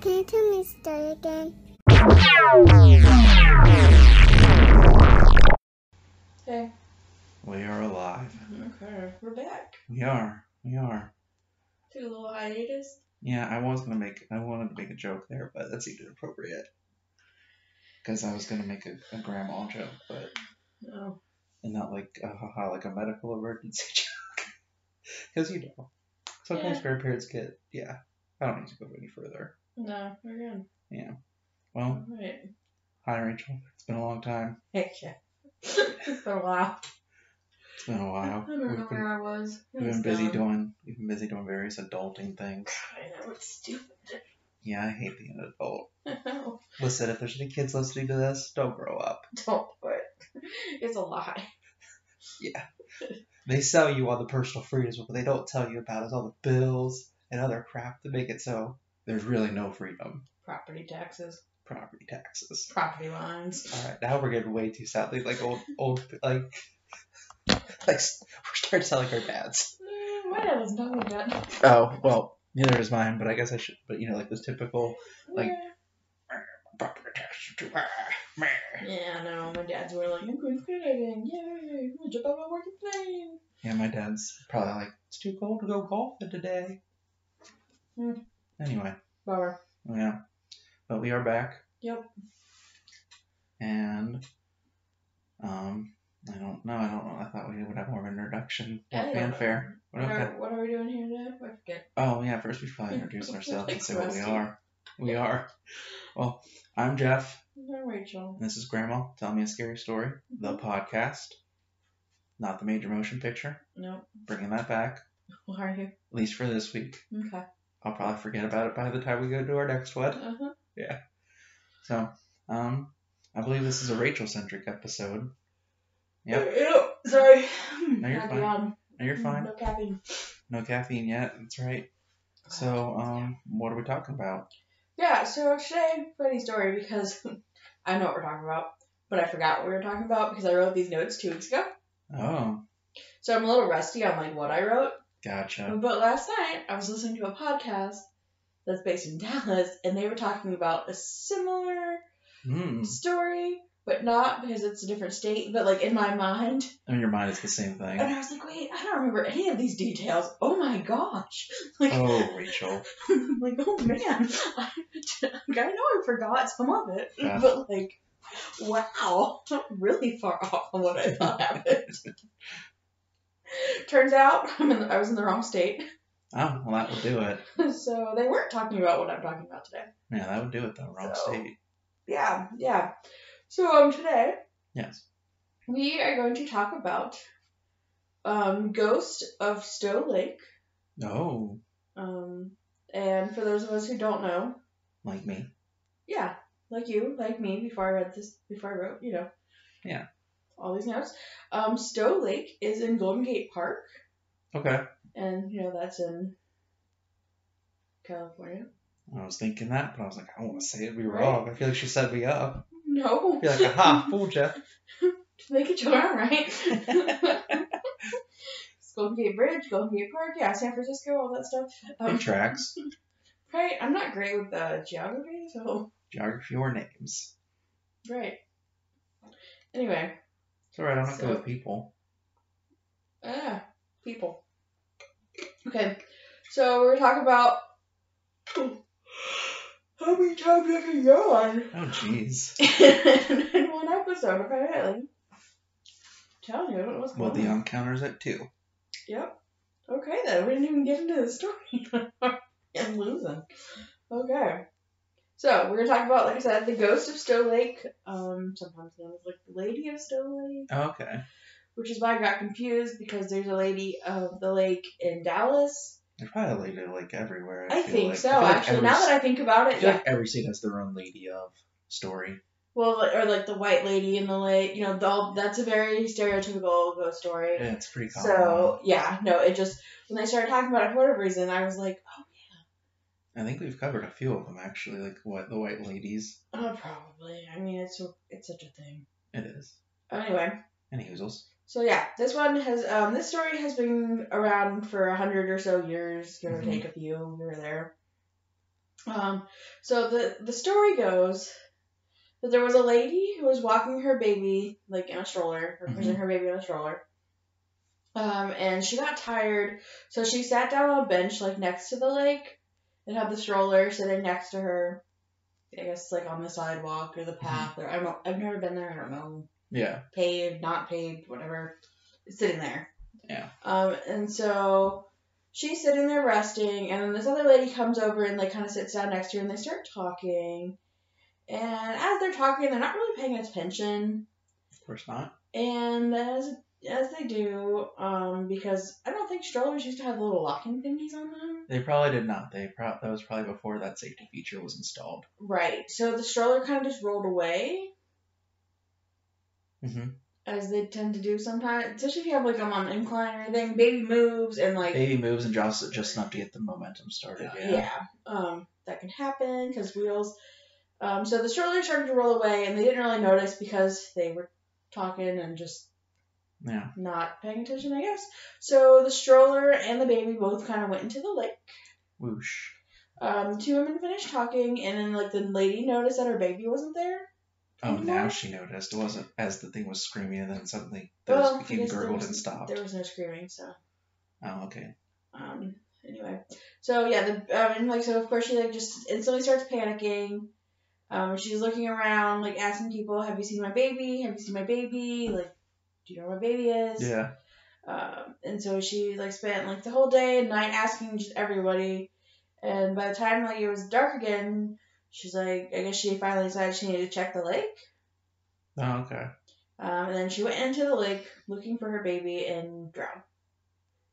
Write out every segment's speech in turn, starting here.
can you tell me a story again? Hey. We are alive. Mm-hmm. Okay, we're back. We are. We are. Took a little hiatus. Yeah, I was gonna make. I wanted to make a joke there, but that seemed inappropriate. Because I was gonna make a, a grandma joke, but No. and not like a haha, like a medical emergency joke. Because you know, sometimes Yeah. grandparents get. Yeah, I don't need to go any further. No, we're good. Yeah. Well, Alright. hi Rachel. It's been a long time. Heck yeah. it's been a while. It's been a while. I don't know We've been, where I was. I we've was been busy gone. doing. We've been busy doing various adulting things. I know, it's stupid. Yeah, I hate being an adult. I know. Listen, if there's any kids listening to this, don't grow up. Don't do it. It's a lie. Yeah. They sell you all the personal freedoms, but what they don't tell you about is all the bills and other crap to make it so there's really no freedom. Property taxes. Property taxes. Property lines. All right, now we're getting way too soundly like old, old, like, like we're starting to sound like our dads. Eh, My dad was not like that. Oh well, neither is mine, but I guess I should. But you know, like this typical Like- Yeah. property taxes high. Yeah, no, my dad's were like, I'm going skydiving, yay, I'm gonna jump out my working plane. Yeah, my dad's probably like, it's too cold to go golfing today. Hmm. Anyway, Bummer. yeah, but we are back. Yep. and um, I don't know. I don't know. I thought we would have more of an introduction, don't fanfare. What, are, what are we doing here today? I forget. Oh yeah, first we should probably introduce ourselves and say what we are. We are. Well, I'm Jeff. I'm Rachel. And this is Grandma. Tell me a scary story. The Mm-hmm. podcast, not the major motion picture. No. Bringing that back, Why are you? at least for this week. Okay. I'll probably forget about it by the time we go to our next one. Uh-huh. So, um, I believe this is a Rachel centric episode. Yep. Ew, sorry. No, you're fine. No, you're fine. No caffeine. No caffeine yet. That's right. So, um, what are we talking about? Yeah, so today, funny story because I know what we're talking about, but I forgot what we were talking about because I wrote these notes two weeks ago. Oh, So I'm a little rusty on like what I wrote. Gotcha. But last night I was listening to a podcast that's based in Dallas, and they were talking about a similar Hmm. story, but not because it's a different state, but like in my mind. In your mind, it's the same thing. And I was like, wait, I don't remember any of these details. Oh my gosh. Like, Oh, Rachel. I'm like, oh man, I, like, I know I forgot some of it, Yeah. but like, wow, I'm really far off from what I thought happened. Turns out I'm in the, I was in the wrong state, Oh, well, that would do it. so they weren't talking about what I'm talking about today. Yeah, that would do it, though. Wrong So- state. Yeah, yeah. So um, today Yes. we are going to talk about um, Ghost of Stowe Lake. Oh, Um, and for those of us who don't know, like me. yeah, like you, like me, before I read this, before I wrote, you know, Yeah. All these notes. Um, Stowe Lake is in Golden Gate Park, Okay. and you know that's in California. I was thinking that, but I was like, I don't want to say it, be Right. wrong. I feel like she set me up. No, feel like, aha, fooled you. make it your own, right? It's Golden Gate Bridge, Golden Gate Park, yeah, San Francisco, all that stuff. Um, It tracks. right, I'm not great with uh, geography, so Geography or names. right. Anyway, It's alright, I'm not So- good with people. Ah, people. Okay, so we're talking about how many times I can yawn Oh, jeez. in one episode, apparently. telling you, I don't know what's Well, going the on. counter's at two. Yep. Okay, then we didn't even get into the story. I'm losing. Okay. So we're gonna talk about, like I said, the ghost of Stowe Lake, um, sometimes known as like the Lady of Stowe Lake. Okay. which is why I got confused because there's a lady of the lake in Dallas. There's probably a lady of Lake everywhere. I, I, feel think like. so. I feel like actually, every, now that I think about it, yeah. like every state has their own lady of story. Well, or like the white lady in the lake. You know, the, all- that's a very stereotypical ghost story. Yeah, it's pretty common. So yeah, no, it just when they started talking about it for whatever reason, I was like, oh, I think we've covered a few of them actually, like what the white ladies. oh probably. I mean, it's it's such a thing. It is. Anyway, And hoozles. so yeah, this one has um this story has been around for a hundred or so years, give Mhm. or take a few here or there. Um, so the the story goes that there was a lady who was walking her baby like in a stroller, or pushing her baby in a stroller. Um, and she got tired, so she sat down on a bench like next to the lake, and had the stroller sitting next to her. I guess like on the sidewalk or the path, or I don't. I've never been there. I don't know. Yeah. Paved, not paved, whatever. It's sitting there. Yeah. Um, and so she's sitting there resting, and then this other lady comes over and like kind of sits down next to her, and they start talking. And as they're talking, they're not really paying attention. Of course not. And as as they do, um, because I don't think strollers used to have little locking thingies on them. They probably did not. They pro- that was probably before that safety feature was installed. Right. So the stroller kind of just rolled away, Mm-hmm. as they tend to do sometimes. Especially if you have like them on incline or anything. Baby moves and like Baby moves and just just enough to get the momentum started. Yeah. yeah, um, that can happen because wheels. Um, so the stroller started to roll away, and they didn't really notice because they were talking and just Yeah. not paying attention, I guess. So the stroller and the baby both kind of went into the lake. Whoosh. Um, two women finished talking, and then like the lady noticed that her baby wasn't there. Oh, anymore. now she noticed. It wasn't as the thing was screaming, and then suddenly the Well, became gurgled was- and stopped. There was no screaming, so. Oh, okay. Um. Anyway, so yeah, the um, and like so of course she like just instantly starts panicking. Um, she's looking around, like asking people, "Have you seen my baby? Have you seen my baby? Like, do you know where baby is?" Yeah. Um, and so she like spent like the whole day and night asking just everybody. And by the time like it was dark again, she's like, I guess she finally decided she needed to check the lake. Oh, okay. Um, and then she went into the lake looking for her baby and drowned.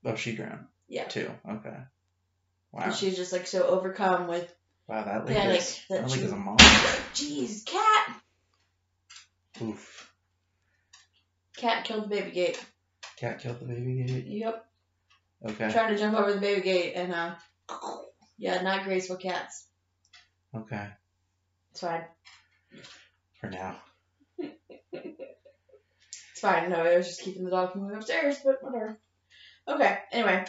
Oh, she drowned. Yeah. Too. Okay. Wow. And she's just like so overcome with, wow, that lake panic is that that lake she- is a monster. jeez, cat. Oof. Cat killed the baby gate. Cat killed the baby gate. Yep. Okay. Trying to jump over the baby gate and uh, yeah, not graceful cats. Okay. It's fine. For now. It's fine. No, I was just keeping the dog from moving upstairs, but whatever. Okay. Anyway,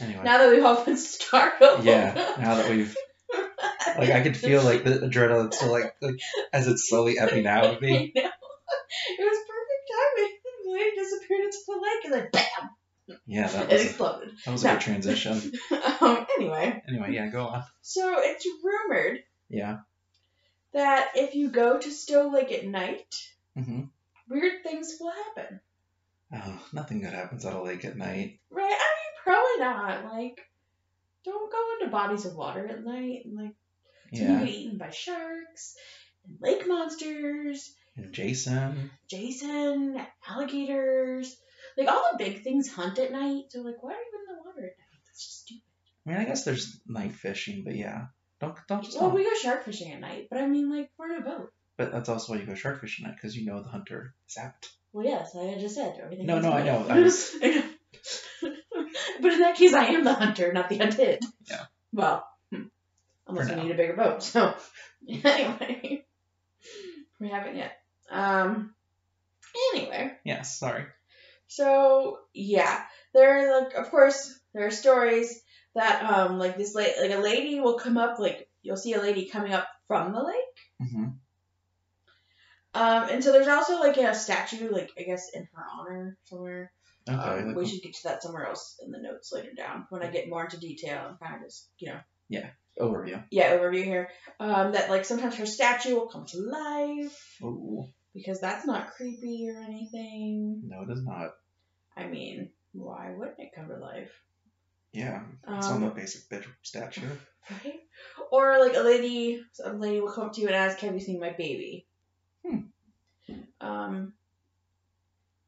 Anyway. now that we've all been startled. yeah. Now that we've like, I could feel like the adrenaline still like, like as it's slowly ebbing out of me. know. It was perfect timing. The lady disappeared into the lake and then bam, Yeah, that it was a, exploded. that was a No. good transition. Um. Anyway, Anyway, yeah, go on. so it's rumored Yeah. that if you go to Stowe Lake at night, hmm weird things will happen. Oh, nothing good happens at a lake at night. Right? I mean, probably not. Like, don't go into bodies of water at night. and, Like, so you Yeah. get eaten by sharks and lake monsters, And Jason. Jason, alligators. Like, all the big things hunt at night. So, like, why are you in the water at night? That's just stupid. I mean, I guess there's night fishing, but yeah. Don't don't just Well, don't. we go shark fishing at night, but I mean, like, we're in a boat. But that's also why you go shark fishing at night because you know the hunter is out. Well, yes, like I just said, everything. No, no, I know. I was- but in that case, I am the hunter, not the hunted. Yeah. Well, hmm, unless we need a bigger boat. So, anyway, we haven't yet. Um. Anyway, Yes, sorry. So yeah, there are like, of course, there are stories that um, like this la- like a lady will come up, like you'll see a lady coming up from the lake. hmm Um, and so there's also like a statue, like I guess in her honor somewhere. Okay. Um, we should get to that somewhere else in the notes later down when I get more into detail and kind of just you know Yeah. overview. yeah overview here. Um, that like sometimes her statue will come to life Ooh. Because that's not creepy or anything. No, it is not. I mean, why wouldn't it come to life? Yeah. It's on Um, the basic bitch statue. Right? Or like a lady, some lady will come up to you and ask, "Have you seen my baby?" Hmm. Um.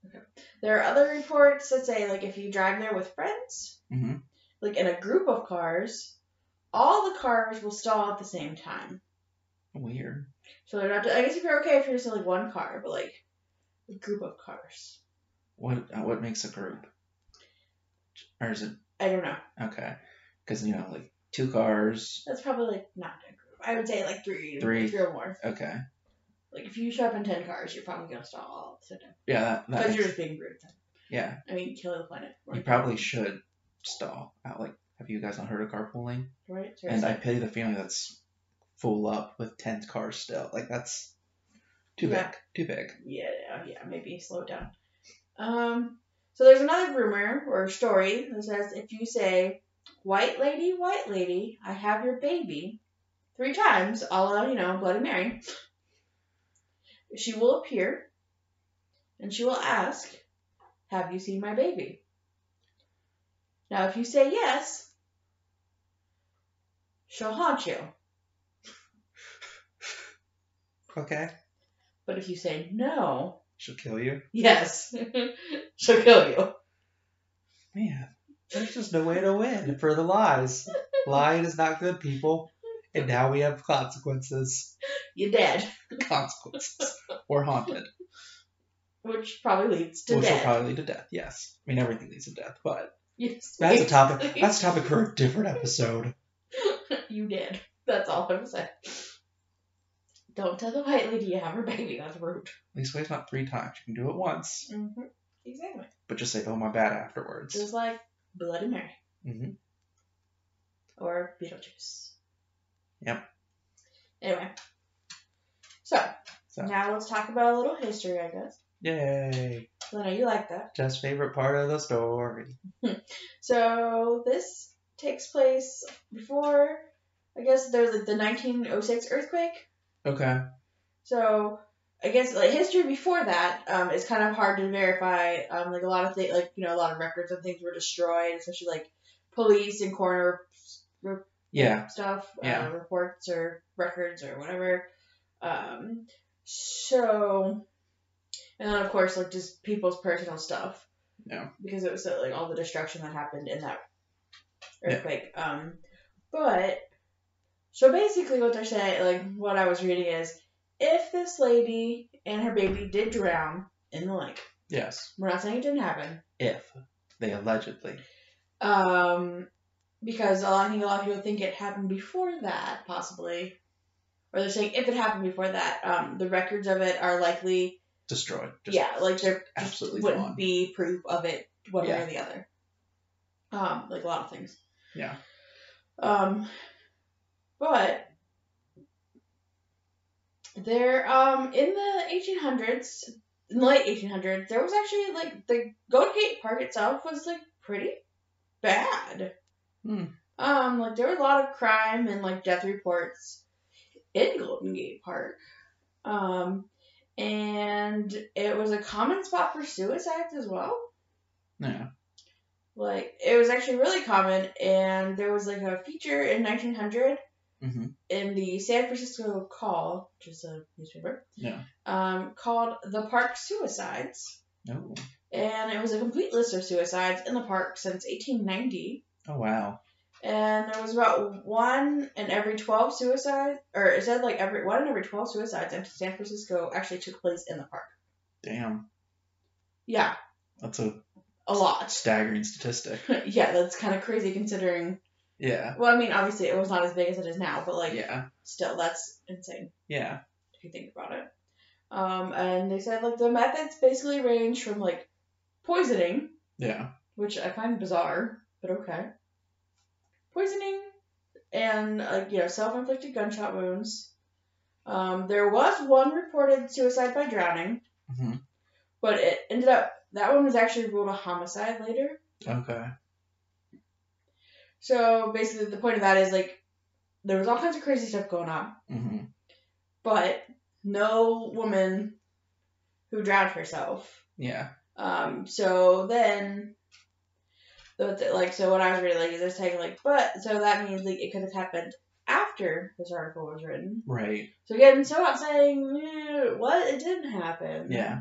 Okay. There are other reports that say like if you drive there with friends, hmm like in a group of cars, all the cars will stall at the same time. Weird. So they're not. I guess if you're okay if you're just in like one car, but like a group of cars. What uh, what makes a group? Or is it I don't know. okay? Because you know, like two cars. That's probably like not a group. I would say like three, Three. three or more. Okay. Like if you show up in ten cars, you're probably gonna stall all the time Yeah, that, because you're just being rude. yeah. I mean, kill the planet. You probably should stall at like Have you guys not heard of carpooling? Right? And I Seriously. pity the family that's full up with ten cars still. Like that's too Yeah. big. Too big. Yeah, yeah, maybe slow it down. Um, so there's another rumor or story that says if you say, "White lady, white lady, I have your baby," three times, a la you know Bloody Mary, she will appear, and she will ask, "Have you seen my baby?" Now, if you say yes, she'll haunt you. Okay. But if you say no, She'll kill you. yes, she'll kill you. Man, there's just no way to win for the lies. Lying is not good, people. And now we have consequences. You're dead. Consequences. Or haunted. Which probably leads to Which will death. probably lead to death, yes. I mean, everything leads to death, but Yes, that's a topic. That's a topic for a different episode. you did. That's all I'm saying. Don't tell the white lady you have her baby. That's rude. At least waste not three times. You can do it once, Mm-hmm. Exactly. but just say, oh, my bad afterwards. Just like Bloody Mary hmm or Beetlejuice. Yep. Anyway. So, So. now let's talk about a little history, I guess. Yay. I know you like that. Just favorite part of the story. So this takes place before, I guess there's like the 1906 earthquake. Okay. So I guess like history before that um, is kind of hard to verify. Um, like a lot of things, like you know, a lot of records and things were destroyed, especially like police and coroner re- Yeah. stuff, Yeah. uh, reports or records or whatever. Um, so, and then of course like just people's personal stuff. Yeah. Because it was like all the destruction that happened in that Yeah. earthquake. Um, but so basically what they're saying, like what I was reading is, if this lady and her baby did drown in the lake, Yes. we're not saying it didn't happen. If they allegedly. Um, because a lot, I think a lot of people think it happened before that, possibly. Or they're saying if it happened before that, um, the records of it are likely, Destroyed. Just yeah, like there just absolutely wouldn't gone. be proof of it one way Yeah. or the other. Um, like a lot of things. Yeah. Um, but there, um, in the 1800s, in the late 1800s, there was actually like the Golden Gate Park itself was like pretty bad. Hmm. Um, like there were a lot of crime and like death reports in Golden Gate Park. Um, and it was a common spot for suicides as well. Yeah. Like it was actually really common, and there was like a feature in 1900 Mhm. in the San Francisco Call, which is a newspaper, Yeah. um, called "The Park Suicides," Oh. and it was a complete list of suicides in the park since 1890. Oh wow. And there was about one in every 12 suicides, or it said like every one in every 12 suicides in San Francisco actually took place in the park. Damn. Yeah, That's a a lot. staggering statistic. yeah, that's kind of crazy considering. Yeah. Well, I mean, obviously it was not as big as it is now, but like, Yeah. still, that's insane Yeah. if you think about it. Um, and they said like the methods basically range from like poisoning, Yeah. which I find bizarre, but okay. Poisoning and uh, you know self-inflicted gunshot wounds. Um, there was one reported suicide by drowning, hmm but it ended up that one was actually ruled a homicide later. Okay. So basically, the point of that is like there was all kinds of crazy stuff going on, hmm but no woman who drowned herself. Yeah. Um, so then, the, like, so what I was reading, like, is they're saying, like, but, so that means, like, it could have happened after this article was written. Right. So again, so not saying, eh, what, it didn't happen. Yeah.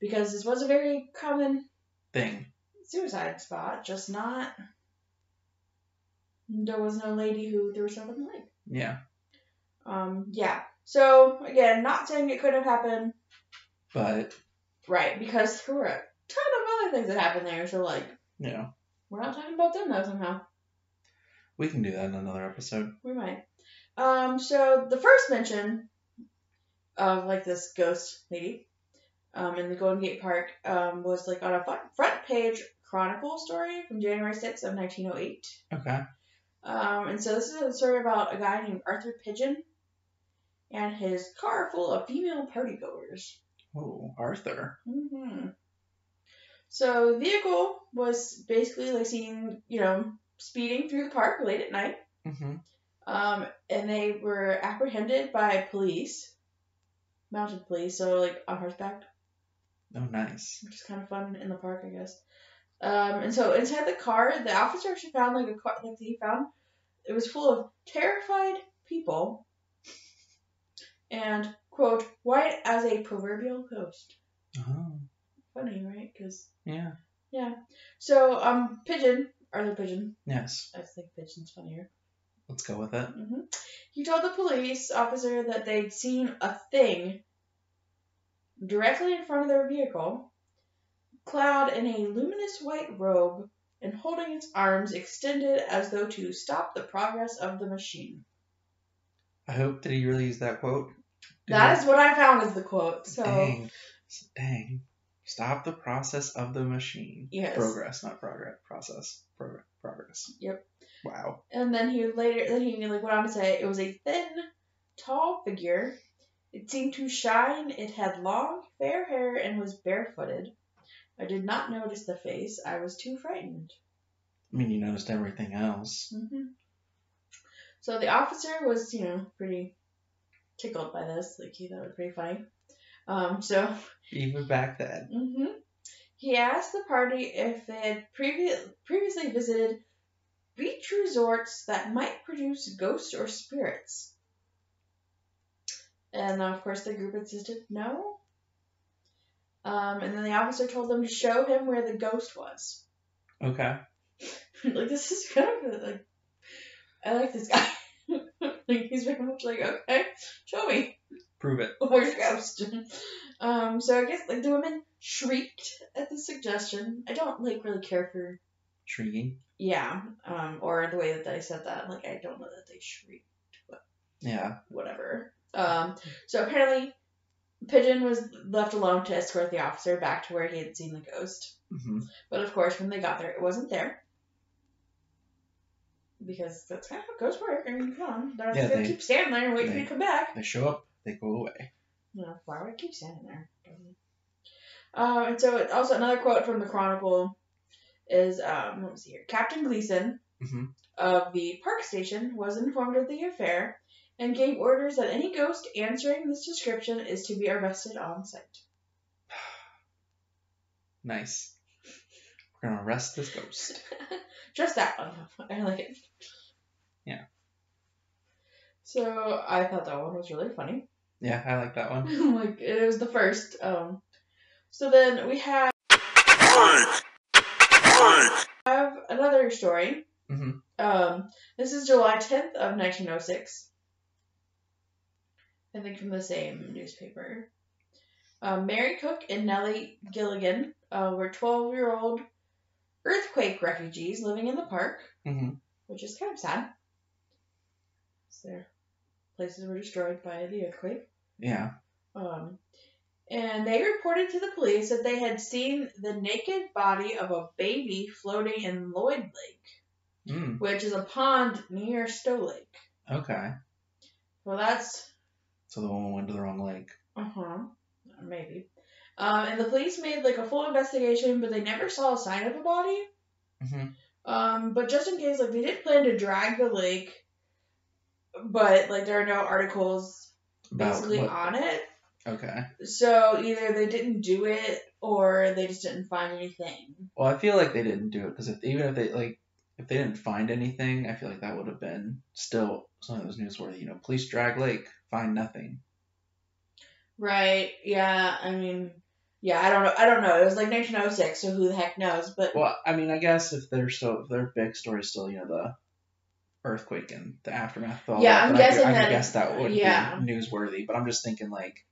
Because this was a very common Thing. suicide spot, just not, there was no lady who threw herself in the lake. Yeah. Um, yeah. So, again, not saying it could have happened, But right, because there were a ton of other things that happened there, so, like, know, we're not talking about them, though, somehow. we can do that in another episode. We might. Um, so the first mention of like this ghost lady, um, in the Golden Gate Park, um, was like on a front, front page Chronicle story from January 6th of 1908. Okay. Um, and so this is a story about a guy named Arthur Pigeon and his car full of female partygoers. Oh, Arthur. hmm So the vehicle was basically like seen, you know, speeding through the park late at night. Mm-hmm. Um, and they were apprehended by police, mounted police, so like on horseback, Oh, nice. which is kind of fun in the park, I guess. Um, and so inside the car, the officer actually found like a car like he found it was full of terrified people, and quote white as a proverbial ghost. Oh, Funny, right? Because yeah. yeah. So um, pigeon, Arthur Pigeon. Yes. I think pigeon's funnier. Let's go with it. hmm He told the police officer that they'd seen a thing directly in front of their vehicle, clad in a luminous white robe and holding its arms extended as though to stop the progress of the machine. I hope did he really use that quote? Did That he- is what I found as the quote. So Dang. Dang. Stop the process of the machine. Yes. Progress, not progress. Process. Progress. Progress. Yep. Wow. And then he later, then he like went on to say it was a thin, tall figure. It seemed to shine. It had long, fair hair and was barefooted. I did not notice the face. I was too frightened. I mean, you noticed everything else. hmm So the officer was, you know, pretty tickled by this. Like he thought it was pretty funny. Um, so Even back then. hmm he asked the party if they had previ- previously visited beach resorts that might produce ghosts or spirits. And of course, the group insisted no. Um, and then the officer told them to show him where the ghost was. Okay. like this is kind of like I like this guy. like he's very much like okay, show me Prove it. where's your ghost. um, so I guess like the women shrieked at the suggestion. I don't like really care for Shrieking. yeah, um, or the way that they said that. Like I don't know that they shrieked, Yeah. whatever. Um, so apparently. Pigeon was left alone to escort the officer back to where he had seen the ghost. hmm But of course, when they got there, it wasn't there. Because that's kind of how ghosts work. I mean, come on. They're Yeah, just gonna keep standing there and wait for you to come back. They show up. They go away. No, why would I keep standing there? Um, and so, also another quote from the Chronicle is, um, let me see here. Captain Gleason Mhm. of the park station was informed of the affair and gave orders that any ghost answering this description is to be arrested on site. Nice. We're gonna arrest this ghost. Just that one. I like it. Yeah. So I thought that one was really funny. Yeah, I like that one. like it was the first. Um. So then we have have another story. Mm-hmm. Um. This is July tenth of nineteen oh six. I think from the same newspaper. Um, Mary Cook and Nellie Gilligan uh, were twelve year old earthquake refugees living in the park hmm which is kind of sad. So their places were destroyed by the earthquake. Yeah. Um, and they reported to the police that they had seen the naked body of a baby floating in Lloyd Lake, Mm. which is a pond near Stowe Lake. Okay. Well, that's So the woman went to the wrong lake. uh huh, maybe. Um, and the police made like a full investigation, but they never saw a sign of a body. hmm Um, but just in case, like they did plan to drag the lake, but like there are no articles About basically what? on it. Okay. So either they didn't do it or they just didn't find anything. Well, I feel like they didn't do it because if even if they like if they didn't find anything, I feel like that would have been still something that was newsworthy. You know, police drag lake, find nothing. Right? Yeah. I mean, yeah. I don't know. I don't know. It was like 1906, so who the heck knows? But Well, I mean, I guess if they're still if their big story is still you know the earthquake and the aftermath of all Yeah, that, I'm then I could- guessing I, guess that would yeah. be newsworthy. But I'm just thinking like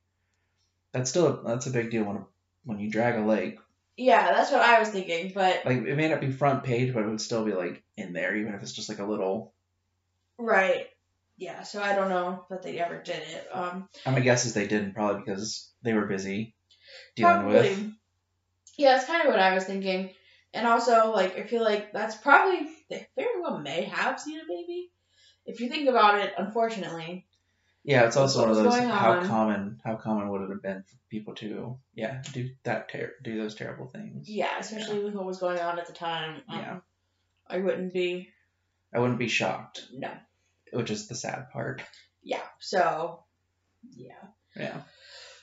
that's still that's a big deal when when you drag a lake. Yeah, that's what I was thinking. But Like it may not be front page, but it would still be like in there, even if it's just like a little. right. Yeah. So I don't know that they ever did it. Um. My guess is they didn't probably because they were busy dealing Probably. with. Yeah, that's kind of what I was thinking. And also, like, I feel like that's probably they very well may have seen a baby. If you think about it, unfortunately, Yeah, it's also one of those. How on? common? How common would it have been for people to, yeah, do that, ter- do those terrible things? yeah, especially with what was going on at the time, um, Yeah. I wouldn't be I wouldn't be shocked, no, which is the sad part. yeah. So, yeah. Yeah.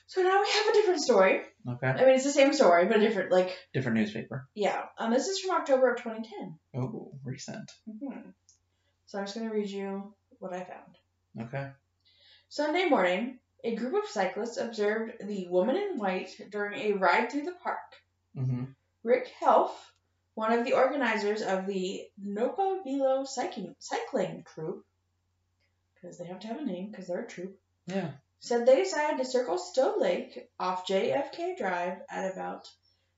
So now we have a different story. Okay. I mean, it's the same story, but a different, like, Different newspaper. yeah. Um, this is from October of 2010. Oh, recent. hmm So I'm just gonna read you what I found. Okay. Sunday morning, a group of cyclists observed the woman in white during a ride through the park. Mm-hmm. Rick Helf, one of the organizers of the Nopa Velo cycling, cycling troop, because they have to have a name because they're a troop, Yeah. said they decided to circle Stowe Lake off JFK Drive at about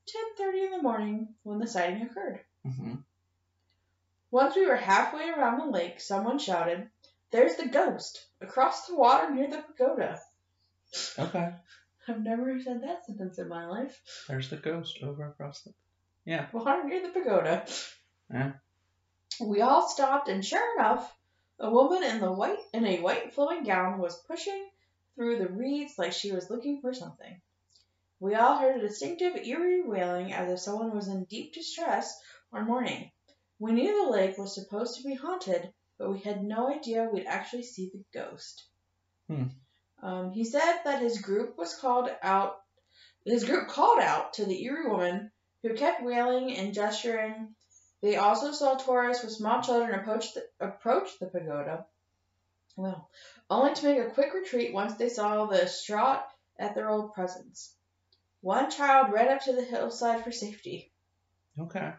10:30 in the morning when the sighting occurred. Mm-hmm. Once we were halfway around the lake, someone shouted, "There's the ghost across the water near the pagoda." Okay. I've never said that sentence in my life. There's the ghost over across the. Yeah. Water near the pagoda. Yeah. We all stopped, and sure enough, a woman in the white in a white flowing gown was pushing through the reeds like she was looking for something. We all heard a distinctive, eerie wailing as if someone was in deep distress or mourning. We knew the lake was supposed to be haunted, but we had no idea we'd actually see the ghost. Hmm. Um, he said that his group was called out. His group called out to the eerie woman, who kept wailing and gesturing. They also saw tourists with small children approach the, approach the pagoda. Well, only to make a quick retreat once they saw the distraught ethereal presence. One child ran up to the hillside for safety. Okay.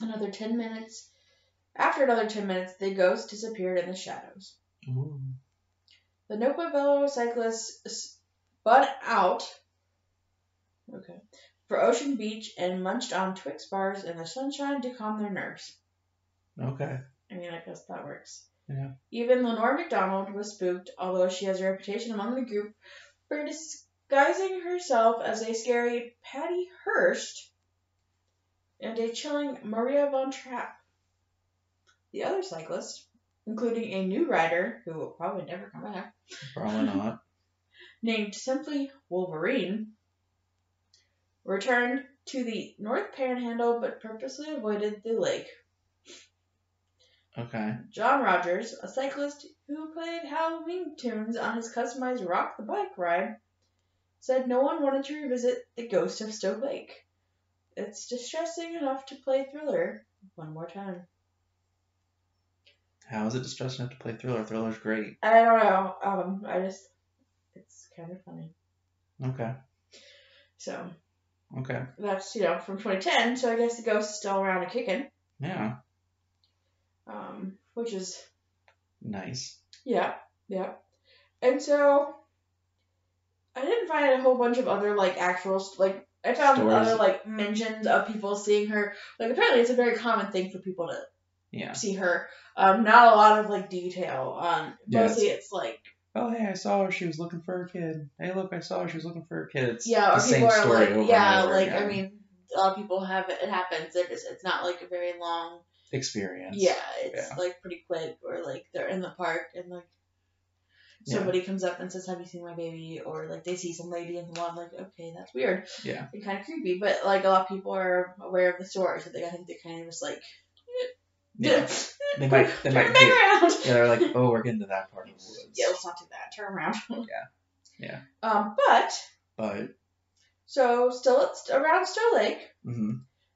Another ten minutes. After another ten minutes, the ghost disappeared in the shadows. Ooh. The Nopa cyclists spun out okay, for Ocean Beach and munched on Twix bars in the sunshine to calm their nerves. Okay. I mean, I guess that works. Yeah. Even Lenore McDonald was spooked, although she has a reputation among the group for disguising herself as a scary Patty Hearst and a chilling Maria Von Trapp. The other cyclists, including a new rider who will probably never come back, Probably not. named simply Wolverine, returned to the North Panhandle but purposely avoided the lake. Okay. John Rogers, a cyclist who played Halloween tunes on his customized Rock the Bike ride, said no one wanted to revisit the ghost of Stowe Lake. It's distressing enough to play Thriller one more time. How is it distressing enough to play Thriller? Thriller's great. I don't know. Um, I just, it's kind of funny. Okay. So Okay. that's you know from 2010. So I guess the ghost is still around and kicking. Yeah. Um, which is Nice. Yeah, yeah. And so I didn't find a whole bunch of other like actual like I found Stories. other like mentions of people seeing her. Like apparently it's a very common thing for people to Yeah. see her. Um, not a lot of like detail. Um, Yes. mostly it's like Oh, hey, I saw her. She was looking for her kid. Hey, look, I saw her. She was looking for her kid. It's yeah, the same people are story like yeah, like I mean a lot of people have it. It happens. It's it's not like a very long. experience. Yeah, it's Yeah. like pretty quick, or like they're in the park and like Yeah. somebody comes up and says, "Have you seen my baby?" Or like they see some lady in the lawn, like, okay, that's weird Yeah. and kind of creepy. But like a lot of people are aware of the story, so they I think they kind of just like Yeah. They might. They turn might. back Get, around. yeah. They're like, oh, we're getting to that part of the woods. Yeah, let's not do that. Turn around. Yeah. Yeah. Um, but But. so still at around Stowe Lake, Mm-hmm.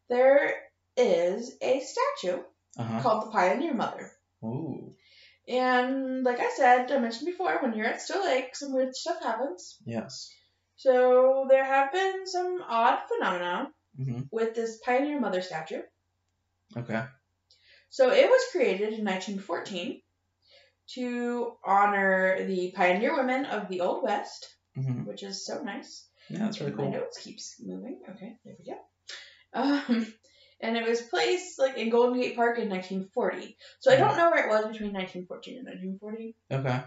there is a statue Uh huh. called the Pioneer Mother. Ooh. And like I said, I mentioned before, when you're at Stowe Lake, some weird stuff happens. Yes. So there have been some odd phenomena Mm-hmm. with this Pioneer Mother statue. Okay. So it was created in 1914 to honor the pioneer women of the Old West, Mm-hmm. which is so nice. Yeah, that's really My cool. notes keeps moving. Okay, there we go. Um, and it was placed like in Golden Gate Park in 1940. So I don't know where it was between 1914 and 1940. Okay.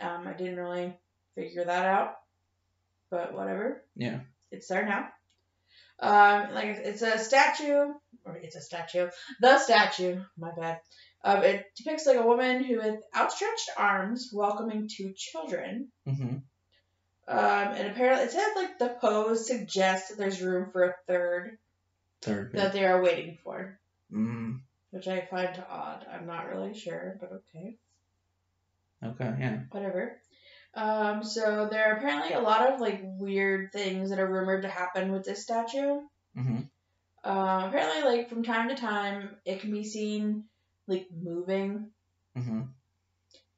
Um, I didn't really figure that out, but whatever. Yeah. It's there now. Um, like it's a statue, or it's a statue. The statue, my bad. Um, it depicts like a woman who with outstretched arms welcoming two children. Mm-hmm. Um, and apparently it says like the pose suggests that there's room for a third Third. that they are waiting for, Mm. which I find odd. I'm not really sure, but okay. Okay. Yeah. whatever. Um, so there are apparently a lot of like weird things that are rumored to happen with this statue. Mm-hmm. Um, apparently, like from time to time, it can be seen like moving, Mm-hmm.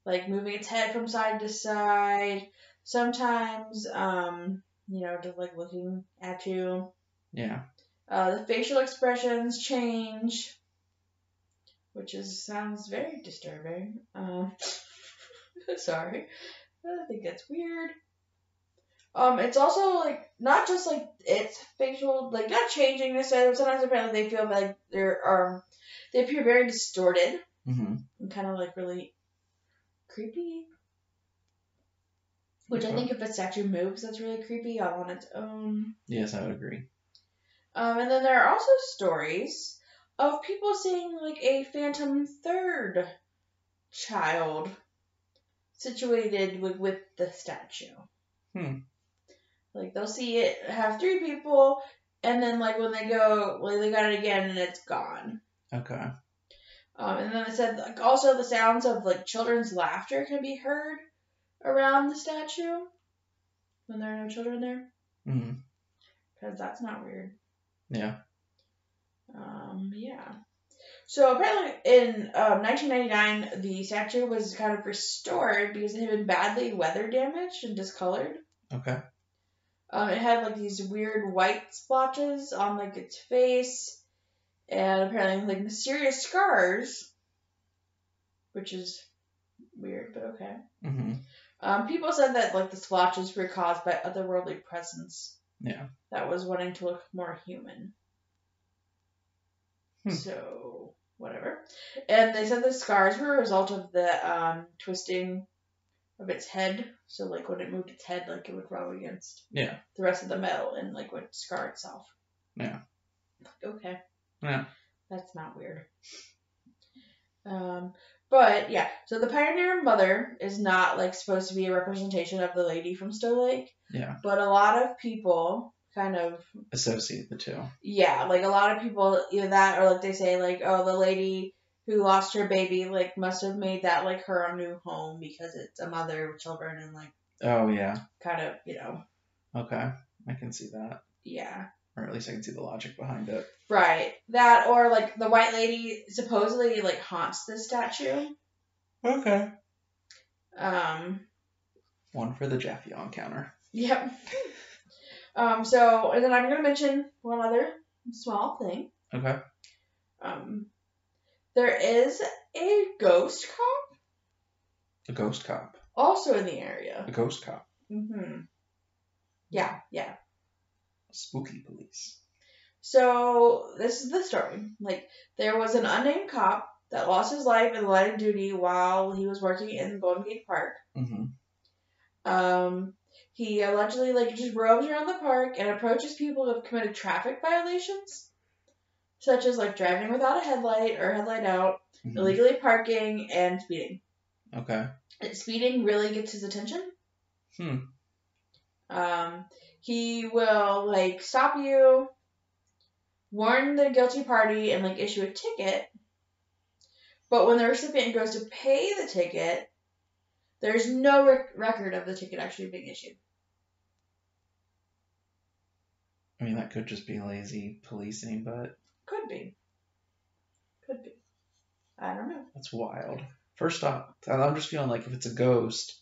like moving its head from side to side. Sometimes, um, you know, just like looking at you. Yeah. Uh, the facial expressions change, which is sounds very disturbing. Um, sorry, I think that's weird. Um, it's also like not just like its facial, like not changing necessarily. Sometimes apparently they feel like they're um, they appear very distorted Mm-hmm. and kind of like really creepy. Which I think if a statue moves, that's really creepy all on its own. Yes, I would agree. Um, and then there are also stories of people seeing like a phantom third child situated with, with the statue. Hmm. Like they'll see it have three people, and then like when they go, like they got it again, and it's gone. Okay. Um, and then it said like also the sounds of like children's laughter can be heard around the statue when there are no children there, Mm-hmm. because that's not weird. Yeah. Um, yeah. So apparently in um, 1999, the statue was kind of restored because it had been badly weather damaged and discolored. Okay. Um, it had like these weird white splotches on like its face, and apparently like mysterious scars, which is weird, but okay. Mm-hmm. Um, people said that like the splotches were caused by otherworldly presence Yeah. that was wanting to look more human. Hmm. So whatever. And they said the scars were a result of the um, twisting of its head. So like when it moved its head, like it would rub against Yeah. the rest of the metal and like would scar itself. Yeah. Okay. Yeah. That's not weird. Um, but yeah, so the pioneer mother is not like supposed to be a representation of the lady from Stowe Lake, Yeah. but a lot of people kind of Associate the two. yeah, like a lot of people either that or like they say like oh the lady who lost her baby like must have made that like her new home because it's a mother with children and like Oh yeah. kind of you know Okay. I can see that. yeah Or at least I can see the logic behind it. right that or like the white lady supposedly like haunts the statue Okay. um One for the Jaffe on counter. Yep. Um, so, and then I'm going to mention one other small thing. Okay. Um, there is a ghost cop A ghost cop. also in the area. A ghost cop. Mm-hmm. Yeah, yeah. Spooky police. So, this is the story. Like, there was an unnamed cop that lost his life in the line of duty while he was working in Golden Gate Park. Mm-hmm. Um, he allegedly like just roams around the park and approaches people who have committed traffic violations, such as like driving without a headlight or headlight out, hmm illegally parking, and speeding. Okay. Speeding really gets his attention. Hmm. Um, he will like stop you, warn the guilty party, and like issue a ticket. But when the recipient goes to pay the ticket, there's no rec- record of the ticket actually being issued. I mean, that could just be lazy policing, but Could be. Could be. I don't know. that's wild. First off, I'm just feeling like if it's a ghost,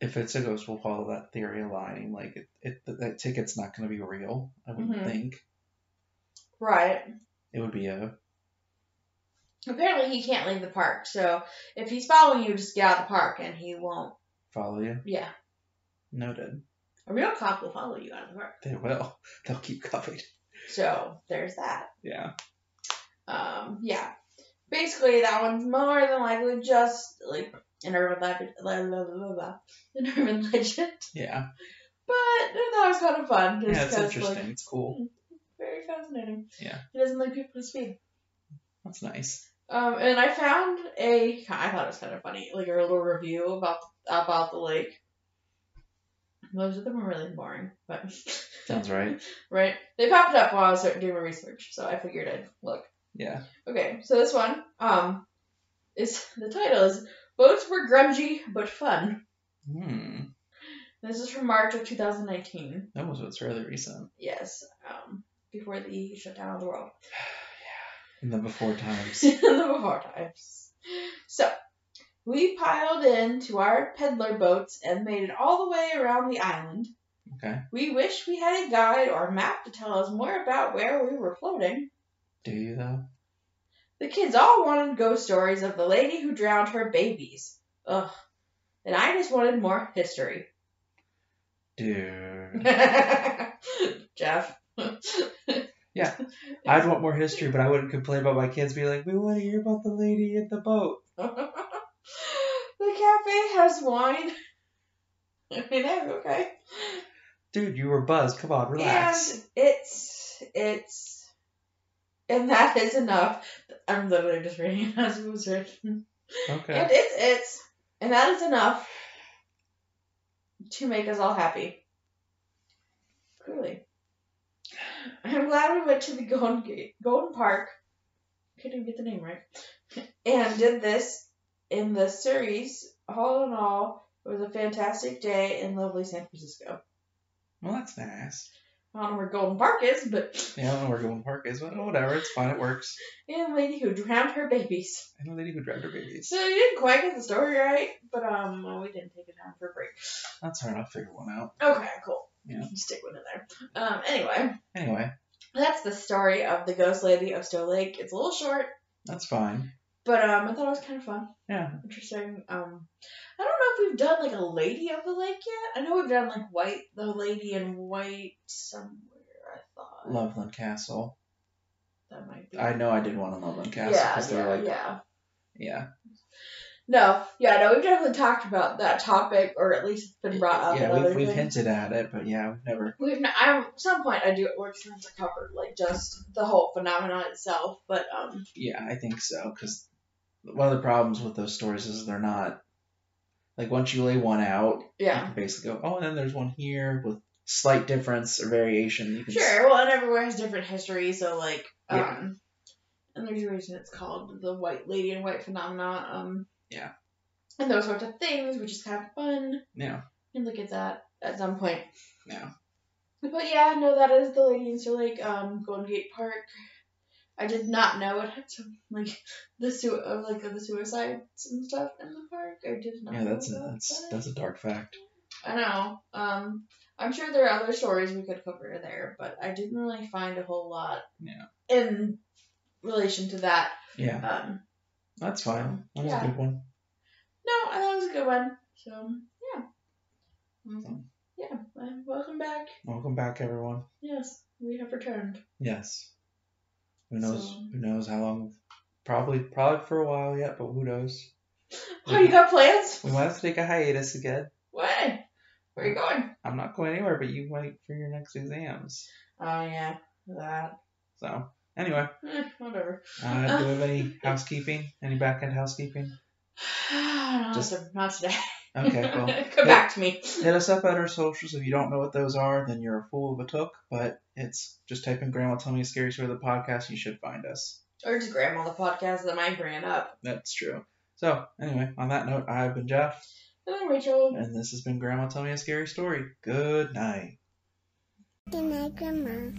if it's a ghost, we'll follow that theory of lying. Like, it, it that, ticket's not going to be real. I wouldn't Mhm. think Right. it would be a. Apparently he can't leave the park, so if he's following you, just get out of the park and he won't. Follow you? Yeah. Noted. A real cop will follow you out of the park. They will. They'll keep covered. So there's that. Yeah. Um, yeah. Basically, that one's more than likely just like an urban legend. An urban legend. Yeah. But that was kind of fun. Just Yeah, it's interesting. Like, it's cool. very fascinating. Yeah. He doesn't like people to speed. That's nice. Um, and I found a. I thought it was kind of funny, like a little review about about the lake. Most of them were really boring, but Sounds right. right. They popped up while I was doing my research, so I figured I'd look. Yeah. Okay, so this one, um, is the title is "Boats Were Grungy but Fun." Hmm. This is from March of 2019. That was what's fairly recent. Yes, um, before the shutdown of the world. Yeah. In the before times. in the before times. So, we piled into our peddler boats and made it all the way around the island. Okay. We wish we had a guide or a map to tell us more about where we were floating. Do you though? The kids all wanted ghost stories of the lady who drowned her babies. Ugh. And I just wanted more history. Dude. Jeff. Yeah. I'd want more history, but I wouldn't complain about my kids being like, we want to hear about the lady in the boat. the cafe has wine. I mean, that's okay. Dude, you were buzzed. Come on, relax. And it's it's and that is enough. I'm literally just reading it as it was written. Okay. And it's it's and that is enough to make us all happy. Clearly. I'm glad we went to the Golden Gate, Golden Park. Couldn't even get the name right. And did this in the series. All in all, it was a fantastic day in lovely San Francisco. Well, that's nice. I don't know where Golden Park is, but Yeah, I don't know where Golden Park is, but whatever. It's fine. It works. and a lady who drowned her babies. And a lady who drowned her babies. So you didn't quite get the story right, but um, well, we didn't take it down for a break. That's hard. I'll figure one out. Okay, cool. Yeah. Stick one in there. Um, anyway, Anyway, that's the story of the ghost lady of Stowe Lake. It's a little short, that's fine. But um, I thought it was kind of fun, Yeah. interesting. Um, I don't know if we've done like a lady of the lake yet. I know we've done like white, the lady in white somewhere. I thought Loveland Castle. that might be. I know I did one on Loveland Castle yeah, because yeah, they're like, yeah. yeah. No, yeah, no, we've definitely talked about that topic, or at least it's been brought up. Yeah, we've, we've things. hinted at it, but yeah, we've never. We've not, I, at some point I do at work since I covered like just the whole phenomenon itself, but um, Yeah, I think so because one of the problems with those stories is they're not like once you lay one out, you yeah, can basically go, oh, and then there's one here with slight difference or variation. You can sure. Well, and everywhere has different history, so like um, Yeah. and there's a reason it's called the White Lady and White Phenomenon. Um, Yeah. and those sorts of things, which is kind of fun. Yeah. And look at that at some point. Yeah. But yeah, no, that is the Lady in Stowe Lake, um, Golden Gate Park. I did not know it had some like the su- of like the suicides and stuff in the park. I did not. Know. Yeah, that's a, that's that. that's a dark fact. I know. Um, I'm sure there are other stories we could cover there, but I didn't really find a whole lot. Yeah. In relation to that, Yeah, um, that's fine. That was Yeah. a good one. no, I thought it was a good one. So yeah. Mhm. Yeah. Welcome back. welcome back, everyone. Yes, we have returned. Yes. Who knows? So- Who knows how long? Probably, probably for a while yet, but who knows? Oh, you got plans? We might have to take a hiatus again. When? Where are you going? I'm not going anywhere, but you wait for your next exams. Oh yeah, that. So, anyway, Eh, whatever. uh, do we have any housekeeping? Any back end housekeeping? Just- not today. Okay, well. Come back to me. Hit us up at our socials. If you don't know what those are, then you're a fool of a took. But it's just type in Grandma Tell Me a Scary Story of the podcast. You should find us. Or just grandma the podcast that might bring it up. That's true. So, anyway, on that note, I've been Jeff, And then Rachel. and this has been Grandma Tell Me a Scary Story. Good night. Good night, Grandma.